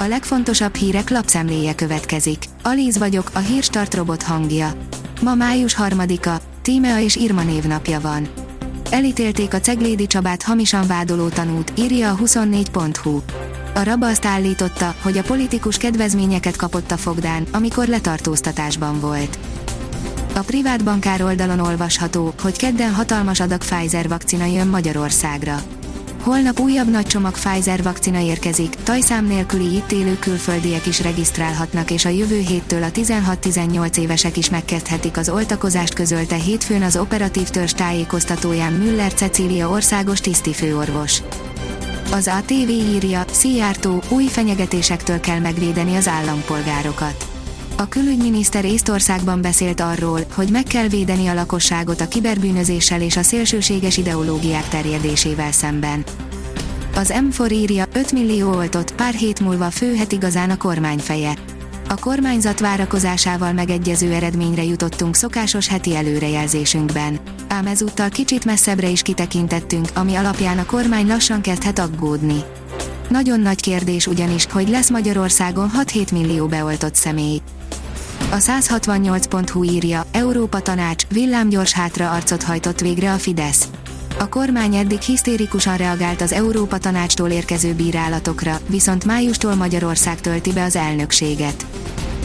A legfontosabb hírek lapszemléje következik. Alíz vagyok, a hírstart robot hangja. Ma május harmadika, Tímea és Irma névnapja van. Elítélték a Ceglédi Csabát hamisan vádoló tanút, írja a 24.hu. A raba azt állította, hogy a politikus kedvezményeket kapott a fogdán, amikor letartóztatásban volt. A privát bankár oldalon olvasható, hogy kedden hatalmas adag Pfizer vakcina jön Magyarországra. Holnap újabb nagy csomag Pfizer vakcina érkezik, tajszám nélküli itt élő külföldiek is regisztrálhatnak és a jövő héttől a 16-18 évesek is megkezdhetik az oltakozást közölte hétfőn az operatív törzs tájékoztatóján Müller Cecília országos tisztifőorvos. Az ATV írja, Szijjártó, új fenyegetésektől kell megvédeni az állampolgárokat. A külügyminiszter Észtországban beszélt arról, hogy meg kell védeni a lakosságot a kiberbűnözéssel és a szélsőséges ideológiák terjedésével szemben. Az M4 írja, 5 millió oltott, pár hét múlva főhet igazán a kormányfeje. A kormányzat várakozásával megegyező eredményre jutottunk szokásos heti előrejelzésünkben. Ám ezúttal kicsit messzebbre is kitekintettünk, ami alapján a kormány lassan kezdhet aggódni. Nagyon nagy kérdés ugyanis, hogy lesz Magyarországon 6-7 millió beoltott személy. A 168.hu írja, Európa Tanács, villámgyors hátra arcot hajtott végre a Fidesz. A kormány eddig hisztérikusan reagált az Európa Tanácstól érkező bírálatokra, viszont májustól Magyarország tölti be az elnökséget.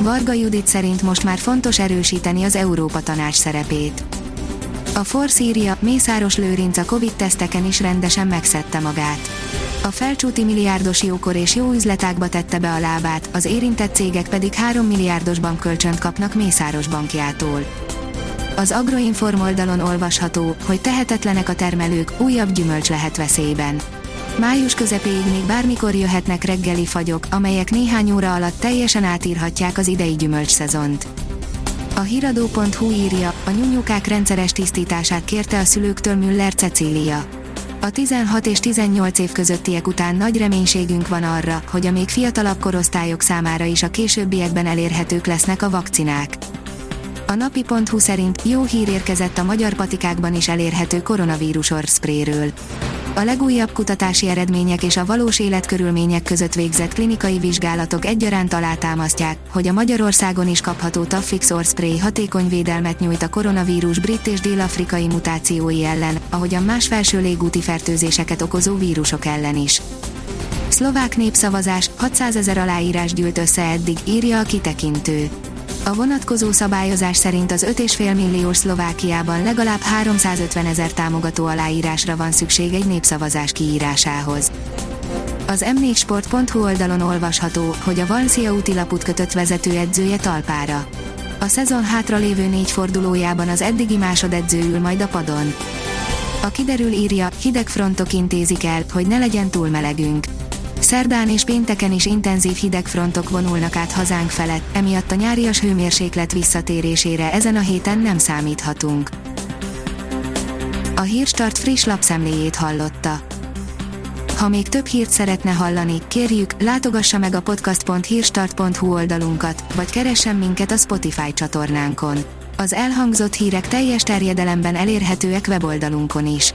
Varga Judit szerint most már fontos erősíteni az Európa Tanács szerepét. A Force írja, Mészáros Lőrinc a Covid-teszteken is rendesen megszedte magát. A felcsúti milliárdos jókor és jó üzletákba tette be a lábát, az érintett cégek pedig 3 milliárdos bankkölcsönt kapnak Mészáros bankjától. Az Agroinform oldalon olvasható, hogy tehetetlenek a termelők, újabb gyümölcs lehet veszélyben. Május közepéig még bármikor jöhetnek reggeli fagyok, amelyek néhány óra alatt teljesen átírhatják az idei gyümölcs szezont. A hiradó.hu írja, a nyúnyukák rendszeres tisztítását kérte a szülőktől Müller Cecília. A 16 és 18 év közöttiek után nagy reménységünk van arra, hogy a még fiatalabb korosztályok számára is a későbbiekben elérhetők lesznek a vakcinák. A napi.hu szerint jó hír érkezett a magyar patikákban is elérhető koronavírus orvspréről. A legújabb kutatási eredmények és a valós életkörülmények között végzett klinikai vizsgálatok egyaránt alátámasztják, hogy a Magyarországon is kapható Taffix Orspray hatékony védelmet nyújt a koronavírus brit és dél-afrikai mutációi ellen, ahogyan más felső légúti fertőzéseket okozó vírusok ellen is. Szlovák népszavazás, 600 ezer aláírás gyűlt össze eddig, írja a kitekintő. A vonatkozó szabályozás szerint az 5,5 milliós Szlovákiában legalább 350 ezer támogató aláírásra van szükség egy népszavazás kiírásához. Az m4sport.hu oldalon olvasható, hogy a Valencia útilaput kötött vezetőedzője talpára. A szezon hátra lévő négy fordulójában az eddigi másodedző ül majd a padon. A kiderül írja, hideg frontok intézik el, hogy ne legyen túl melegünk. Szerdán és pénteken is intenzív hidegfrontok vonulnak át hazánk felett, emiatt a nyárias hőmérséklet visszatérésére ezen a héten nem számíthatunk. A Hírstart friss lapszemléjét hallotta. Ha még több hírt szeretne hallani, kérjük, látogassa meg a podcast.hírstart.hu oldalunkat, vagy keressen minket a Spotify csatornánkon. Az elhangzott hírek teljes terjedelemben elérhetőek weboldalunkon is.